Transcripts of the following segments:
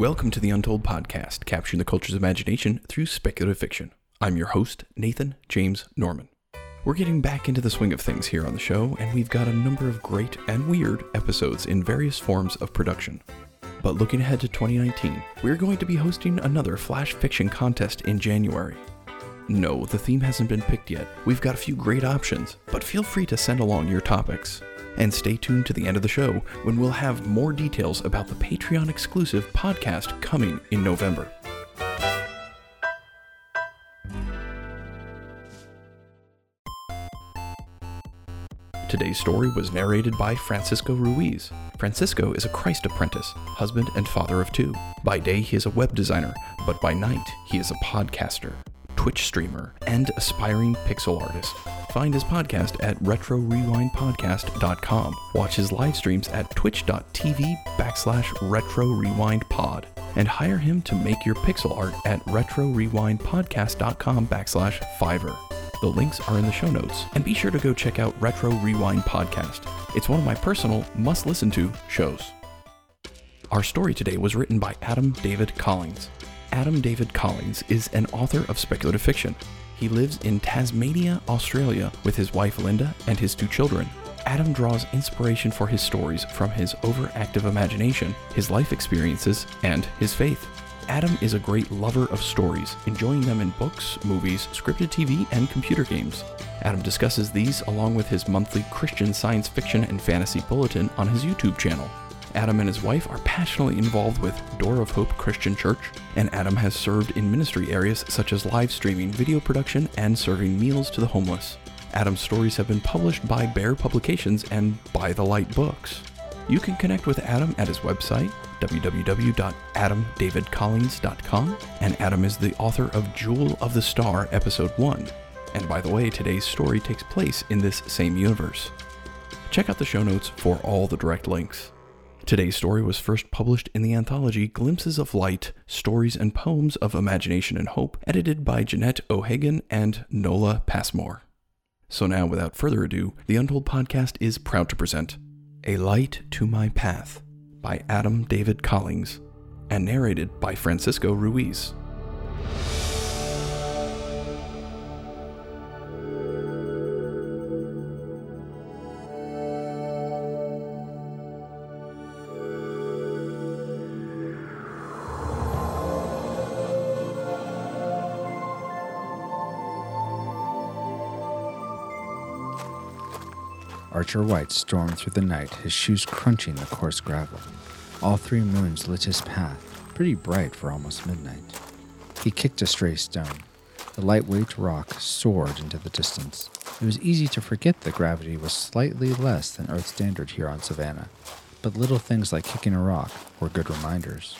Welcome to the Untold Podcast, capturing the culture's imagination through speculative fiction. I'm your host, Nathan James Norman. We're getting back into the swing of things here on the show, and we've got a number of great and weird episodes in various forms of production. But looking ahead to 2019, we're going to be hosting another Flash Fiction contest in January. No, the theme hasn't been picked yet. We've got a few great options, but feel free to send along your topics. And stay tuned to the end of the show when we'll have more details about the Patreon exclusive podcast coming in November. Today's story was narrated by Francisco Ruiz. Francisco is a Christ apprentice, husband, and father of two. By day, he is a web designer, but by night, he is a podcaster, Twitch streamer, and aspiring pixel artist. Find his podcast at retrorewindpodcast.com. Watch his live streams at twitch.tv backslash retrorewindpod. And hire him to make your pixel art at retrorewindpodcast.com backslash Fiverr. The links are in the show notes, and be sure to go check out Retro Rewind Podcast. It's one of my personal must listen to shows. Our story today was written by Adam David Collings. Adam David Collings is an author of speculative fiction. He lives in Tasmania, Australia, with his wife Linda and his two children. Adam draws inspiration for his stories from his overactive imagination, his life experiences, and his faith. Adam is a great lover of stories, enjoying them in books, movies, scripted TV, and computer games. Adam discusses these along with his monthly Christian science fiction and fantasy bulletin on his YouTube channel. Adam and his wife are passionately involved with Door of Hope Christian Church, and Adam has served in ministry areas such as live streaming, video production, and serving meals to the homeless. Adam's stories have been published by Bear Publications and By the Light Books. You can connect with Adam at his website, www.adamdavidcollings.com, and Adam is the author of Jewel of the Star, Episode 1. And by the way, today's story takes place in this same universe. Check out the show notes for all the direct links. Today's story was first published in the anthology Glimpses of Light Stories and Poems of Imagination and Hope, edited by Jeanette O'Hagan and Nola Passmore. So now, without further ado, the Untold Podcast is proud to present A Light to My Path by Adam David Collings and narrated by Francisco Ruiz. Archer White stormed through the night, his shoes crunching the coarse gravel. All three moons lit his path, pretty bright for almost midnight. He kicked a stray stone. The lightweight rock soared into the distance. It was easy to forget that gravity was slightly less than Earth standard here on Savannah, but little things like kicking a rock were good reminders.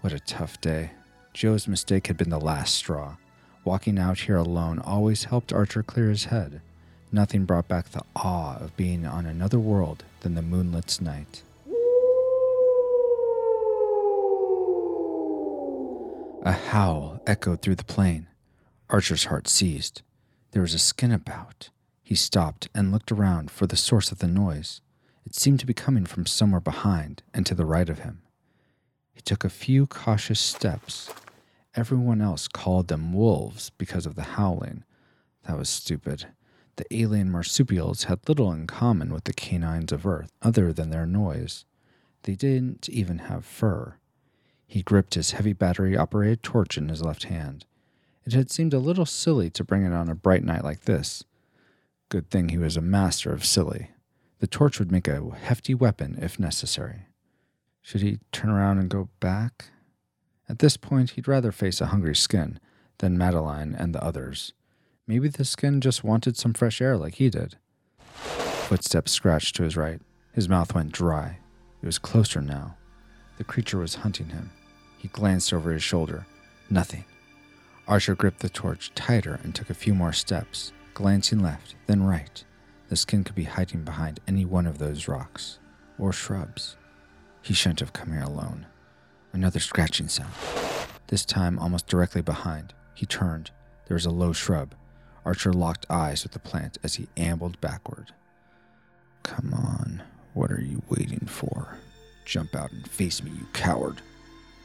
What a tough day. Joe's mistake had been the last straw. Walking out here alone always helped Archer clear his head. Nothing brought back the awe of being on another world than the moonlit night. A howl echoed through the plain. Archer's heart seized. There was a skin about. He stopped and looked around for the source of the noise. It seemed to be coming from somewhere behind and to the right of him. He took a few cautious steps. Everyone else called them wolves because of the howling. That was stupid. The alien marsupials had little in common with the canines of Earth other than their noise. They didn't even have fur. He gripped his heavy battery operated torch in his left hand. It had seemed a little silly to bring it on a bright night like this. Good thing he was a master of silly. The torch would make a hefty weapon if necessary. Should he turn around and go back? At this point, he'd rather face a hungry skin than Madeline and the others. Maybe the skin just wanted some fresh air like he did. Footsteps scratched to his right. His mouth went dry. It was closer now. The creature was hunting him. He glanced over his shoulder. Nothing. Archer gripped the torch tighter and took a few more steps, glancing left, then right. The skin could be hiding behind any one of those rocks or shrubs. He shouldn't have come here alone. Another scratching sound. This time almost directly behind. He turned. There was a low shrub. Archer locked eyes with the plant as he ambled backward. Come on, what are you waiting for? Jump out and face me, you coward.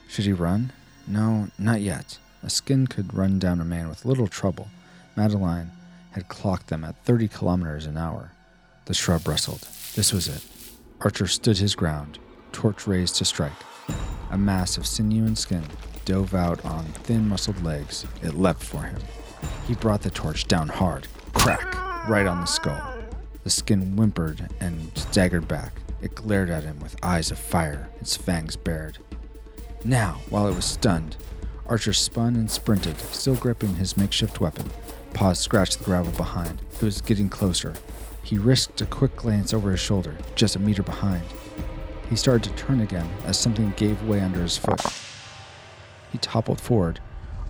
Should he run? No, not yet. A skin could run down a man with little trouble. Madeline had clocked them at 30 kilometers an hour. The shrub rustled. This was it. Archer stood his ground, torch raised to strike. A mass of sinew and skin dove out on thin muscled legs. It leapt for him. He brought the torch down hard. Crack! Right on the skull. The skin whimpered and staggered back. It glared at him with eyes of fire, its fangs bared. Now, while it was stunned, Archer spun and sprinted, still gripping his makeshift weapon. Paws scratched the gravel behind. It was getting closer. He risked a quick glance over his shoulder, just a meter behind. He started to turn again as something gave way under his foot. He toppled forward.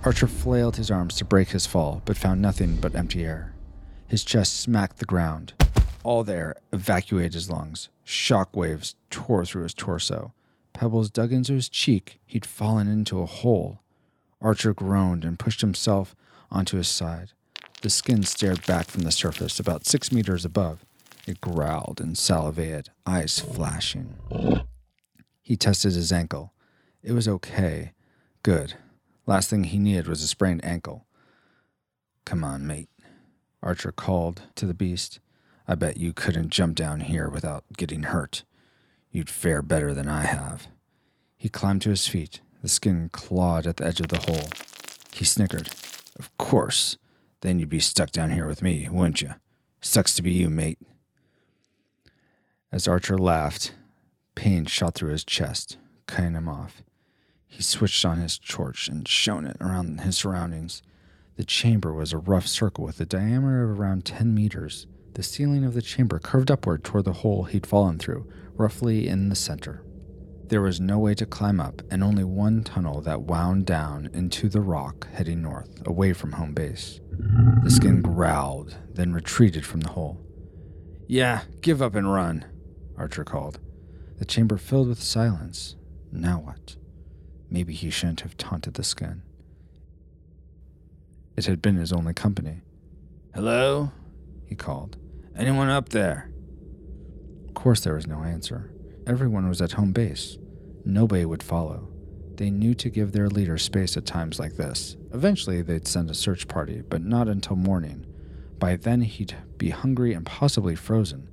Archer flailed his arms to break his fall, but found nothing but empty air. His chest smacked the ground. All there evacuated his lungs. Shock waves tore through his torso. Pebbles dug into his cheek. He'd fallen into a hole. Archer groaned and pushed himself onto his side. The skin stared back from the surface about six meters above. It growled and salivated, eyes flashing. He tested his ankle. It was okay. Good. Last thing he needed was a sprained ankle. Come on, mate. Archer called to the beast. I bet you couldn't jump down here without getting hurt. You'd fare better than I have. He climbed to his feet. The skin clawed at the edge of the hole. He snickered. Of course. Then you'd be stuck down here with me, wouldn't you? Sucks to be you, mate. As Archer laughed, pain shot through his chest, cutting him off. He switched on his torch and shone it around his surroundings. The chamber was a rough circle with a diameter of around 10 meters. The ceiling of the chamber curved upward toward the hole he'd fallen through, roughly in the center. There was no way to climb up, and only one tunnel that wound down into the rock heading north, away from home base. The skin growled, then retreated from the hole. Yeah, give up and run, Archer called. The chamber filled with silence. Now what? Maybe he shouldn't have taunted the skin. It had been his only company. Hello? he called. Anyone up there? Of course, there was no answer. Everyone was at home base. Nobody would follow. They knew to give their leader space at times like this. Eventually, they'd send a search party, but not until morning. By then, he'd be hungry and possibly frozen.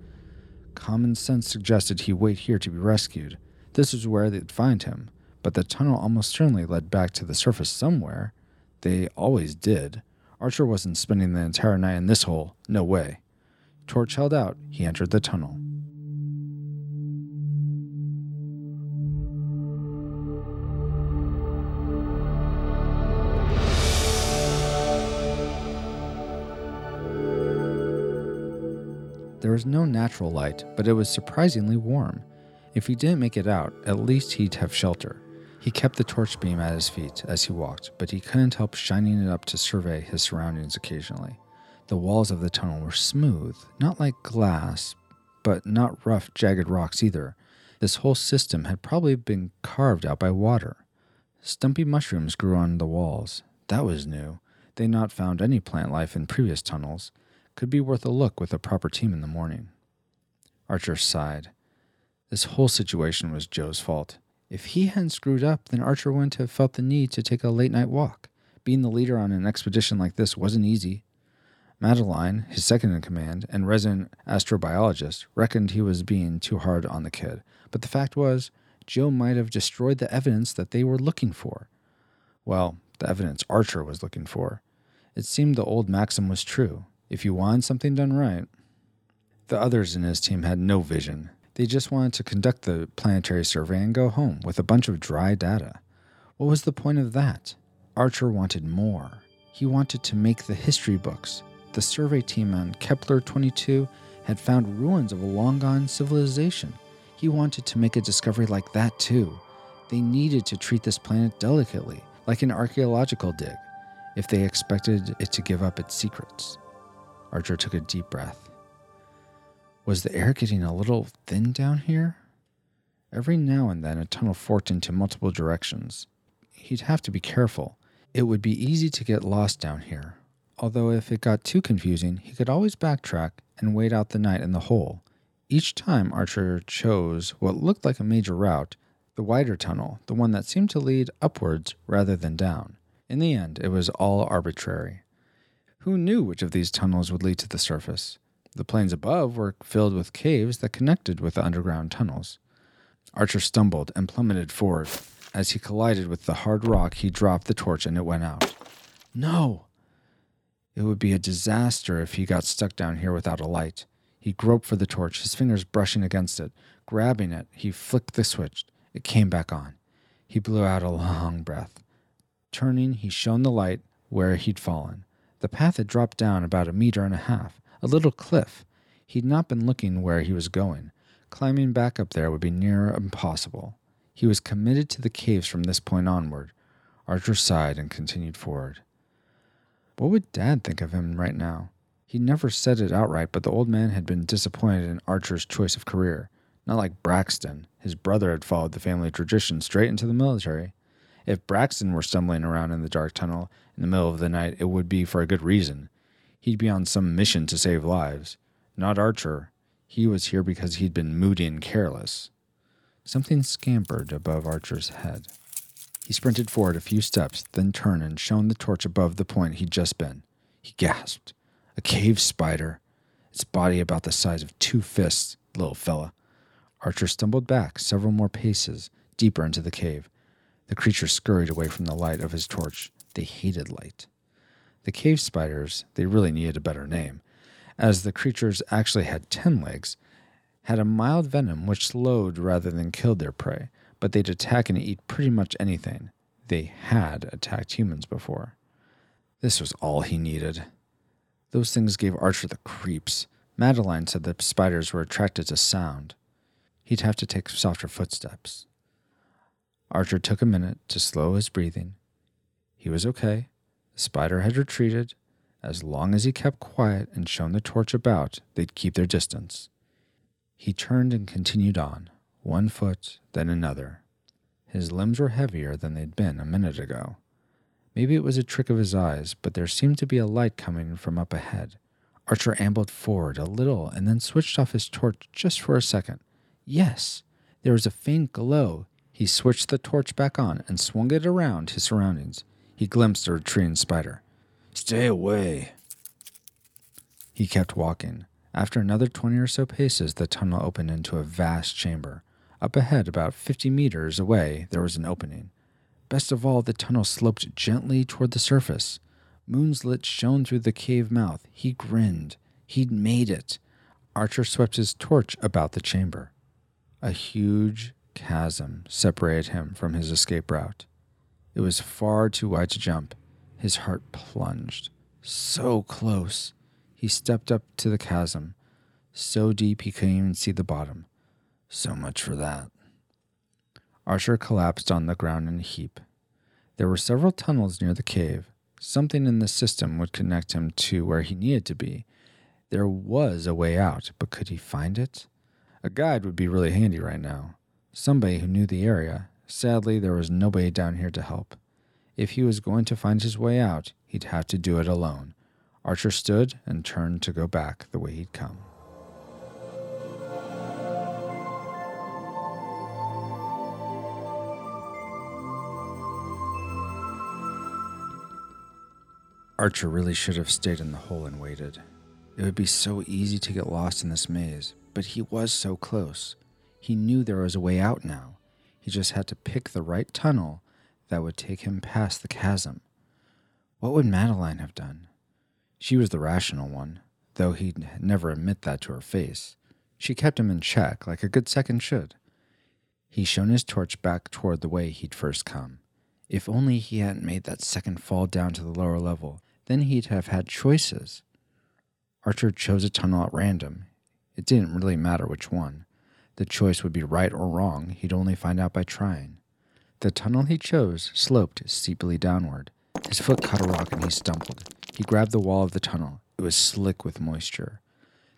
Common sense suggested he wait here to be rescued. This was where they'd find him, but the tunnel almost certainly led back to the surface somewhere. They always did. Archer wasn't spending the entire night in this hole. No way. Torch held out, he entered the tunnel. There was no natural light, but it was surprisingly warm. If he didn't make it out, at least he'd have shelter. He kept the torch beam at his feet as he walked, but he couldn't help shining it up to survey his surroundings occasionally. The walls of the tunnel were smooth, not like glass, but not rough, jagged rocks either. This whole system had probably been carved out by water. Stumpy mushrooms grew on the walls. That was new. They'd not found any plant life in previous tunnels. Could be worth a look with a proper team in the morning. Archer sighed. This whole situation was Joe's fault. If he hadn't screwed up, then Archer wouldn't have felt the need to take a late night walk. Being the leader on an expedition like this wasn't easy. Madeline, his second in command and resident astrobiologist, reckoned he was being too hard on the kid. But the fact was, Joe might have destroyed the evidence that they were looking for. Well, the evidence Archer was looking for. It seemed the old maxim was true. If you want something done right. The others in his team had no vision. They just wanted to conduct the planetary survey and go home with a bunch of dry data. What was the point of that? Archer wanted more. He wanted to make the history books. The survey team on Kepler 22 had found ruins of a long gone civilization. He wanted to make a discovery like that too. They needed to treat this planet delicately, like an archaeological dig, if they expected it to give up its secrets. Archer took a deep breath. Was the air getting a little thin down here? Every now and then a tunnel forked into multiple directions. He'd have to be careful. It would be easy to get lost down here, although if it got too confusing, he could always backtrack and wait out the night in the hole. Each time Archer chose what looked like a major route, the wider tunnel, the one that seemed to lead upwards rather than down. In the end, it was all arbitrary. Who knew which of these tunnels would lead to the surface? The plains above were filled with caves that connected with the underground tunnels. Archer stumbled and plummeted forward. As he collided with the hard rock, he dropped the torch and it went out. No! It would be a disaster if he got stuck down here without a light. He groped for the torch, his fingers brushing against it. Grabbing it, he flicked the switch. It came back on. He blew out a long breath. Turning, he shone the light where he'd fallen. The path had dropped down about a meter and a half, a little cliff. He'd not been looking where he was going. Climbing back up there would be near impossible. He was committed to the caves from this point onward. Archer sighed and continued forward. What would Dad think of him right now? He never said it outright, but the old man had been disappointed in Archer's choice of career. Not like Braxton. His brother had followed the family tradition straight into the military. If Braxton were stumbling around in the dark tunnel in the middle of the night, it would be for a good reason. He'd be on some mission to save lives. Not Archer. He was here because he'd been moody and careless. Something scampered above Archer's head. He sprinted forward a few steps, then turned and shone the torch above the point he'd just been. He gasped. A cave spider. Its body about the size of two fists, little fella. Archer stumbled back several more paces, deeper into the cave. The creature scurried away from the light of his torch. They hated light. The cave spiders, they really needed a better name, as the creatures actually had ten legs, had a mild venom which slowed rather than killed their prey, but they'd attack and eat pretty much anything. They had attacked humans before. This was all he needed. Those things gave Archer the creeps. Madeline said that spiders were attracted to sound. He'd have to take softer footsteps. Archer took a minute to slow his breathing. He was okay. The spider had retreated. As long as he kept quiet and shone the torch about, they'd keep their distance. He turned and continued on, one foot, then another. His limbs were heavier than they'd been a minute ago. Maybe it was a trick of his eyes, but there seemed to be a light coming from up ahead. Archer ambled forward a little and then switched off his torch just for a second. Yes, there was a faint glow. He switched the torch back on and swung it around his surroundings. He glimpsed a retreating spider. Stay away. He kept walking. After another 20 or so paces, the tunnel opened into a vast chamber. Up ahead, about 50 meters away, there was an opening. Best of all, the tunnel sloped gently toward the surface. Moon's lit shone through the cave mouth. He grinned. He'd made it. Archer swept his torch about the chamber. A huge chasm separated him from his escape route. It was far too wide to jump. His heart plunged. So close. He stepped up to the chasm, so deep he couldn't even see the bottom. So much for that. Archer collapsed on the ground in a heap. There were several tunnels near the cave. Something in the system would connect him to where he needed to be. There was a way out, but could he find it? A guide would be really handy right now. Somebody who knew the area. Sadly, there was nobody down here to help. If he was going to find his way out, he'd have to do it alone. Archer stood and turned to go back the way he'd come. Archer really should have stayed in the hole and waited. It would be so easy to get lost in this maze, but he was so close. He knew there was a way out now. He just had to pick the right tunnel that would take him past the chasm. What would Madeline have done? She was the rational one, though he'd never admit that to her face. She kept him in check, like a good second should. He shone his torch back toward the way he'd first come. If only he hadn't made that second fall down to the lower level, then he'd have had choices. Archer chose a tunnel at random. It didn't really matter which one. The choice would be right or wrong, he'd only find out by trying. The tunnel he chose sloped steeply downward. His foot caught a rock and he stumbled. He grabbed the wall of the tunnel. It was slick with moisture.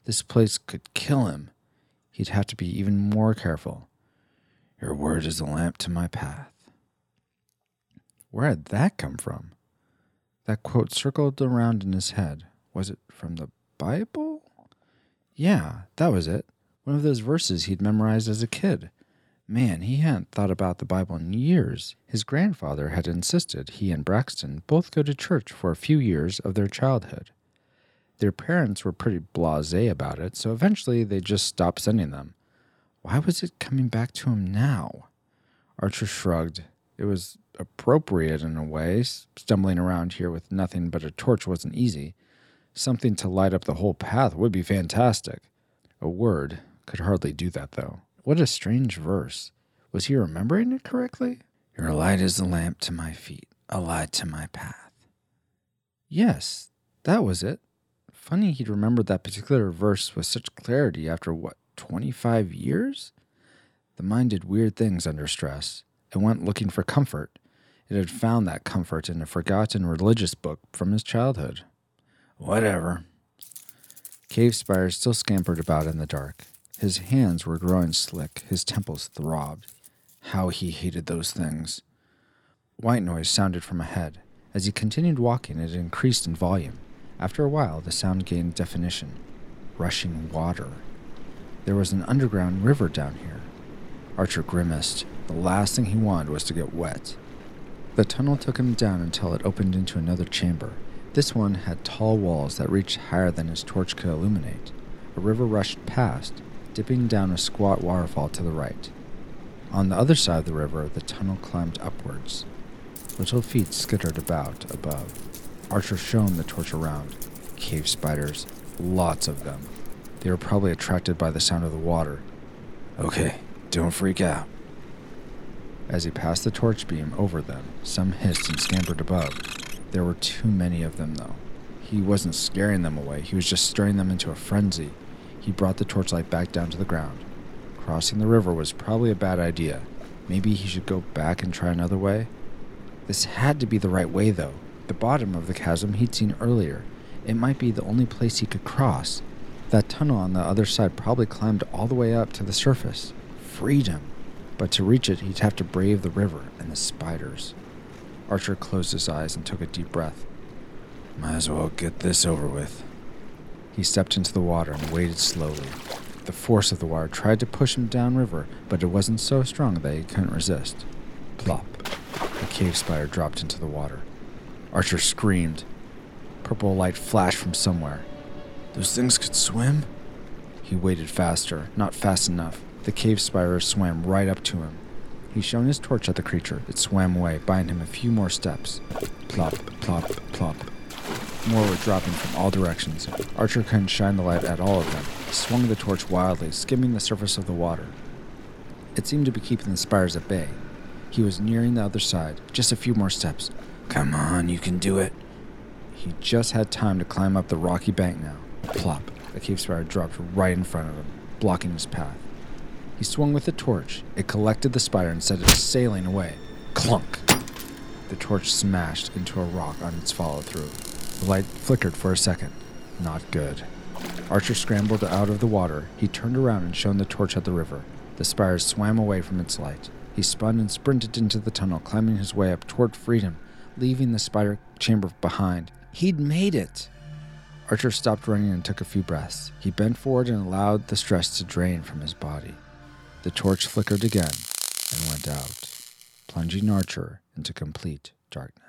This place could kill him. He'd have to be even more careful. Your word is a lamp to my path. Where had that come from? That quote circled around in his head. Was it from the Bible? Yeah, that was it. One of those verses he'd memorized as a kid. Man, he hadn't thought about the Bible in years. His grandfather had insisted he and Braxton both go to church for a few years of their childhood. Their parents were pretty blase about it, so eventually they just stopped sending them. Why was it coming back to him now? Archer shrugged. It was appropriate in a way. Stumbling around here with nothing but a torch wasn't easy. Something to light up the whole path would be fantastic. A word could hardly do that, though. What a strange verse. Was he remembering it correctly? Your light is a lamp to my feet, a light to my path. Yes, that was it. Funny he'd remembered that particular verse with such clarity after what, 25 years? The mind did weird things under stress. It went looking for comfort. It had found that comfort in a forgotten religious book from his childhood. Whatever. Cave spiders still scampered about in the dark. His hands were growing slick, his temples throbbed. How he hated those things. White noise sounded from ahead. As he continued walking, it increased in volume. After a while, the sound gained definition rushing water. There was an underground river down here. Archer grimaced. The last thing he wanted was to get wet. The tunnel took him down until it opened into another chamber. This one had tall walls that reached higher than his torch could illuminate. A river rushed past, dipping down a squat waterfall to the right. On the other side of the river, the tunnel climbed upwards. Little feet skittered about above. Archer shone the torch around. Cave spiders, lots of them. They were probably attracted by the sound of the water. Okay, don't freak out. As he passed the torch beam over them, some hissed and scampered above. There were too many of them, though. He wasn't scaring them away, he was just stirring them into a frenzy. He brought the torchlight back down to the ground. Crossing the river was probably a bad idea. Maybe he should go back and try another way? This had to be the right way, though. The bottom of the chasm he'd seen earlier. It might be the only place he could cross. That tunnel on the other side probably climbed all the way up to the surface. Freedom! But to reach it, he'd have to brave the river and the spiders. Archer closed his eyes and took a deep breath. Might as well get this over with. He stepped into the water and waded slowly. The force of the water tried to push him downriver, but it wasn't so strong that he couldn't resist. Plop. A cave spider dropped into the water. Archer screamed. Purple light flashed from somewhere. Those things could swim? He waded faster, not fast enough. The cave spider swam right up to him. He shone his torch at the creature. It swam away, buying him a few more steps. Plop, plop, plop. More were dropping from all directions. Archer couldn't shine the light at all of them. He swung the torch wildly, skimming the surface of the water. It seemed to be keeping the spires at bay. He was nearing the other side. Just a few more steps. Come on, you can do it. He just had time to climb up the rocky bank now. Plop. A cave spire dropped right in front of him, blocking his path. He swung with the torch. It collected the spider and set it sailing away. Clunk! The torch smashed into a rock on its follow through. The light flickered for a second. Not good. Archer scrambled out of the water. He turned around and shone the torch at the river. The spider swam away from its light. He spun and sprinted into the tunnel, climbing his way up toward freedom, leaving the spider chamber behind. He'd made it! Archer stopped running and took a few breaths. He bent forward and allowed the stress to drain from his body. The torch flickered again and went out, plunging Archer into complete darkness.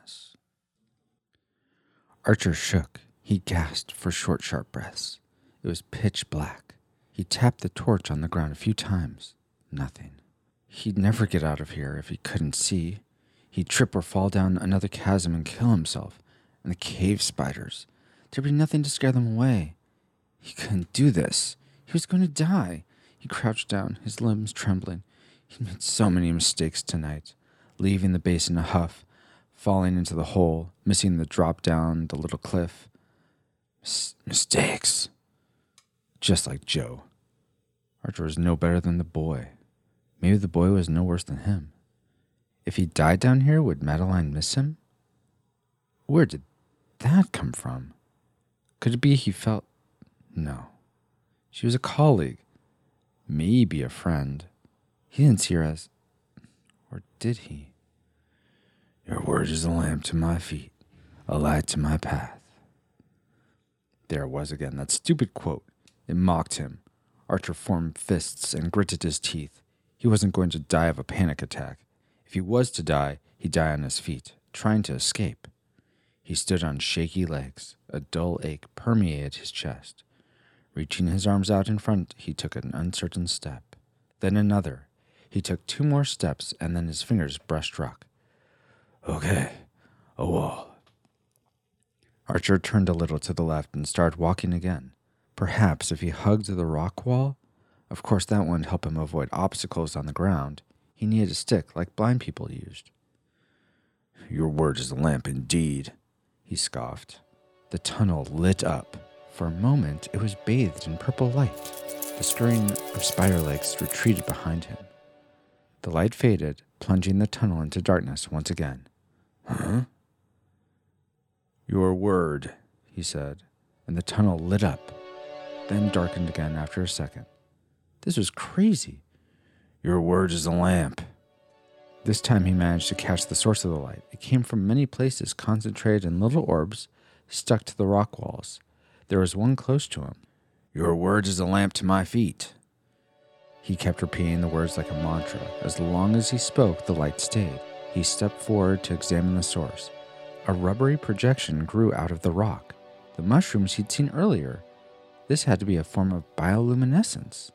Archer shook. He gasped for short, sharp breaths. It was pitch black. He tapped the torch on the ground a few times. Nothing. He'd never get out of here if he couldn't see. He'd trip or fall down another chasm and kill himself. And the cave spiders. There'd be nothing to scare them away. He couldn't do this. He was going to die. He crouched down, his limbs trembling. He'd made so many mistakes tonight, leaving the base in a huff, falling into the hole, missing the drop down the little cliff. Mis- mistakes. Just like Joe. Archer was no better than the boy. Maybe the boy was no worse than him. If he died down here, would Madeline miss him? Where did that come from? Could it be he felt. No. She was a colleague maybe a friend. He didn't see her as. Or did he? Your word is a lamp to my feet, a light to my path. There it was again, that stupid quote. It mocked him. Archer formed fists and gritted his teeth. He wasn't going to die of a panic attack. If he was to die, he'd die on his feet, trying to escape. He stood on shaky legs. A dull ache permeated his chest. Reaching his arms out in front, he took an uncertain step. Then another. He took two more steps, and then his fingers brushed rock. Okay, a wall. Archer turned a little to the left and started walking again. Perhaps if he hugged the rock wall, of course that wouldn't help him avoid obstacles on the ground. He needed a stick like blind people used. Your word is a lamp indeed, he scoffed. The tunnel lit up. For a moment, it was bathed in purple light. The scurrying of spider legs retreated behind him. The light faded, plunging the tunnel into darkness once again. Huh? Your word, he said, and the tunnel lit up, then darkened again after a second. This was crazy. Your word is a lamp. This time he managed to catch the source of the light. It came from many places, concentrated in little orbs stuck to the rock walls. There was one close to him. Your word is a lamp to my feet. He kept repeating the words like a mantra. As long as he spoke, the light stayed. He stepped forward to examine the source. A rubbery projection grew out of the rock. The mushrooms he'd seen earlier. This had to be a form of bioluminescence.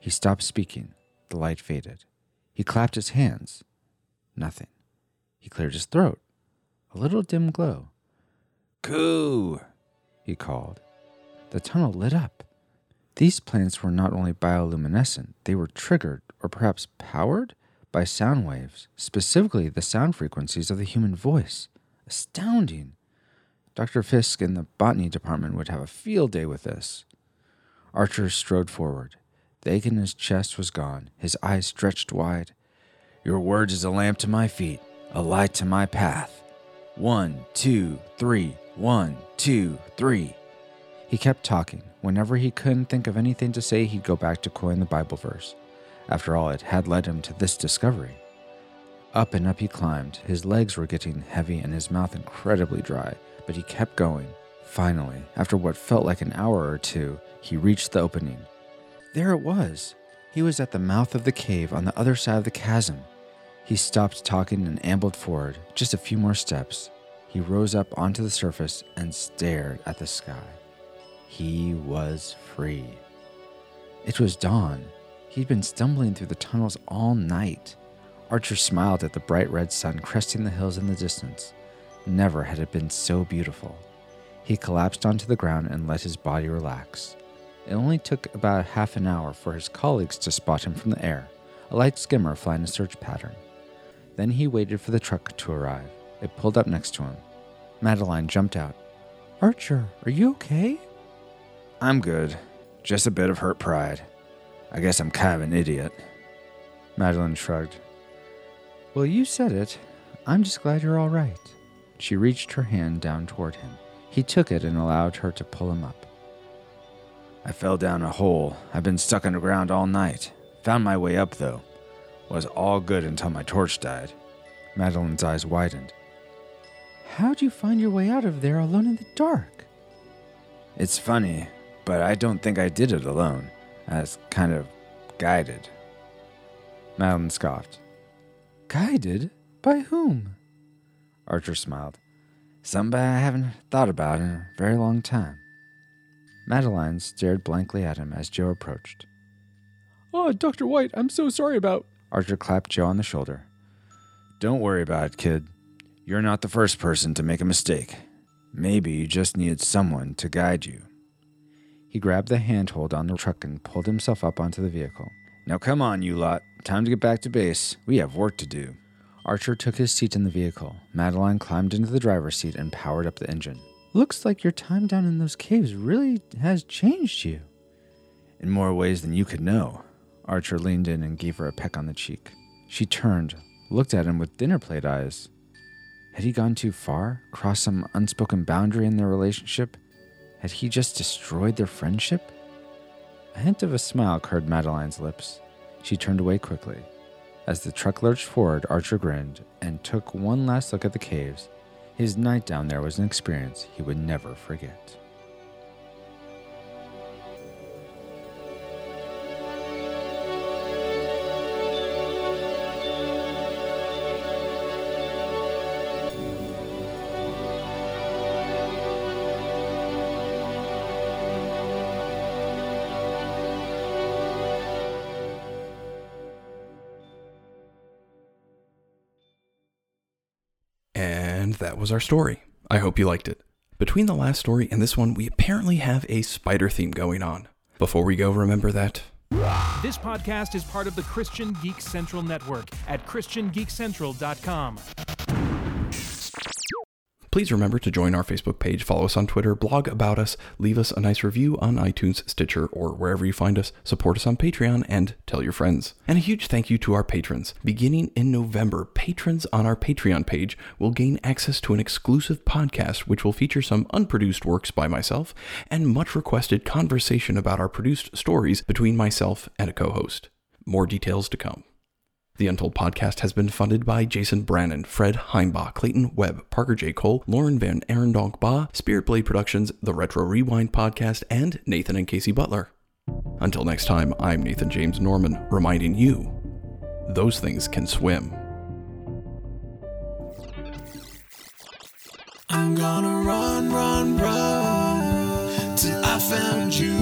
He stopped speaking. The light faded. He clapped his hands. Nothing. He cleared his throat. A little dim glow. Coo! he called. The tunnel lit up. These plants were not only bioluminescent, they were triggered, or perhaps powered, by sound waves, specifically the sound frequencies of the human voice. Astounding! Dr. Fisk in the botany department would have a field day with this. Archer strode forward. The ache in his chest was gone, his eyes stretched wide. Your words is a lamp to my feet, a light to my path. One, two, three, one, two, three. He kept talking. Whenever he couldn't think of anything to say, he'd go back to quoting the Bible verse. After all, it had led him to this discovery. Up and up he climbed. His legs were getting heavy and his mouth incredibly dry, but he kept going. Finally, after what felt like an hour or two, he reached the opening. There it was. He was at the mouth of the cave on the other side of the chasm. He stopped talking and ambled forward, just a few more steps. He rose up onto the surface and stared at the sky. He was free. It was dawn. He'd been stumbling through the tunnels all night. Archer smiled at the bright red sun cresting the hills in the distance. Never had it been so beautiful. He collapsed onto the ground and let his body relax. It only took about half an hour for his colleagues to spot him from the air, a light skimmer flying a search pattern. Then he waited for the truck to arrive. It pulled up next to him. Madeline jumped out. Archer, are you okay? I'm good. Just a bit of hurt pride. I guess I'm kind of an idiot. Madeline shrugged. Well, you said it. I'm just glad you're all right. She reached her hand down toward him. He took it and allowed her to pull him up. I fell down a hole. I've been stuck underground all night. Found my way up, though. Was all good until my torch died. Madeline's eyes widened. How'd you find your way out of there alone in the dark? It's funny, but I don't think I did it alone. I was kind of guided. Madeline scoffed. Guided? By whom? Archer smiled. Somebody I haven't thought about in a very long time. Madeline stared blankly at him as Joe approached. Ah, oh, Dr. White, I'm so sorry about. Archer clapped Joe on the shoulder. Don't worry about it, kid. You're not the first person to make a mistake. Maybe you just needed someone to guide you. He grabbed the handhold on the truck and pulled himself up onto the vehicle. Now come on, you lot. Time to get back to base. We have work to do. Archer took his seat in the vehicle. Madeline climbed into the driver's seat and powered up the engine. Looks like your time down in those caves really has changed you. In more ways than you could know. Archer leaned in and gave her a peck on the cheek. She turned, looked at him with dinner plate eyes. Had he gone too far? Crossed some unspoken boundary in their relationship? Had he just destroyed their friendship? A hint of a smile curved Madeline's lips. She turned away quickly. As the truck lurched forward, Archer grinned and took one last look at the caves. His night down there was an experience he would never forget. And that was our story. I hope you liked it. Between the last story and this one, we apparently have a spider theme going on. Before we go, remember that This podcast is part of the Christian Geek Central Network at ChristianGeekCentral.com. Please remember to join our Facebook page, follow us on Twitter, blog about us, leave us a nice review on iTunes, Stitcher, or wherever you find us, support us on Patreon, and tell your friends. And a huge thank you to our patrons. Beginning in November, patrons on our Patreon page will gain access to an exclusive podcast which will feature some unproduced works by myself and much requested conversation about our produced stories between myself and a co host. More details to come. The Untold podcast has been funded by Jason Brannon, Fred Heimbach, Clayton Webb, Parker J. Cole, Lauren Van Arendonk Ba, Spirit Blade Productions, The Retro Rewind podcast, and Nathan and Casey Butler. Until next time, I'm Nathan James Norman, reminding you those things can swim. I'm gonna run, run, run till I found you,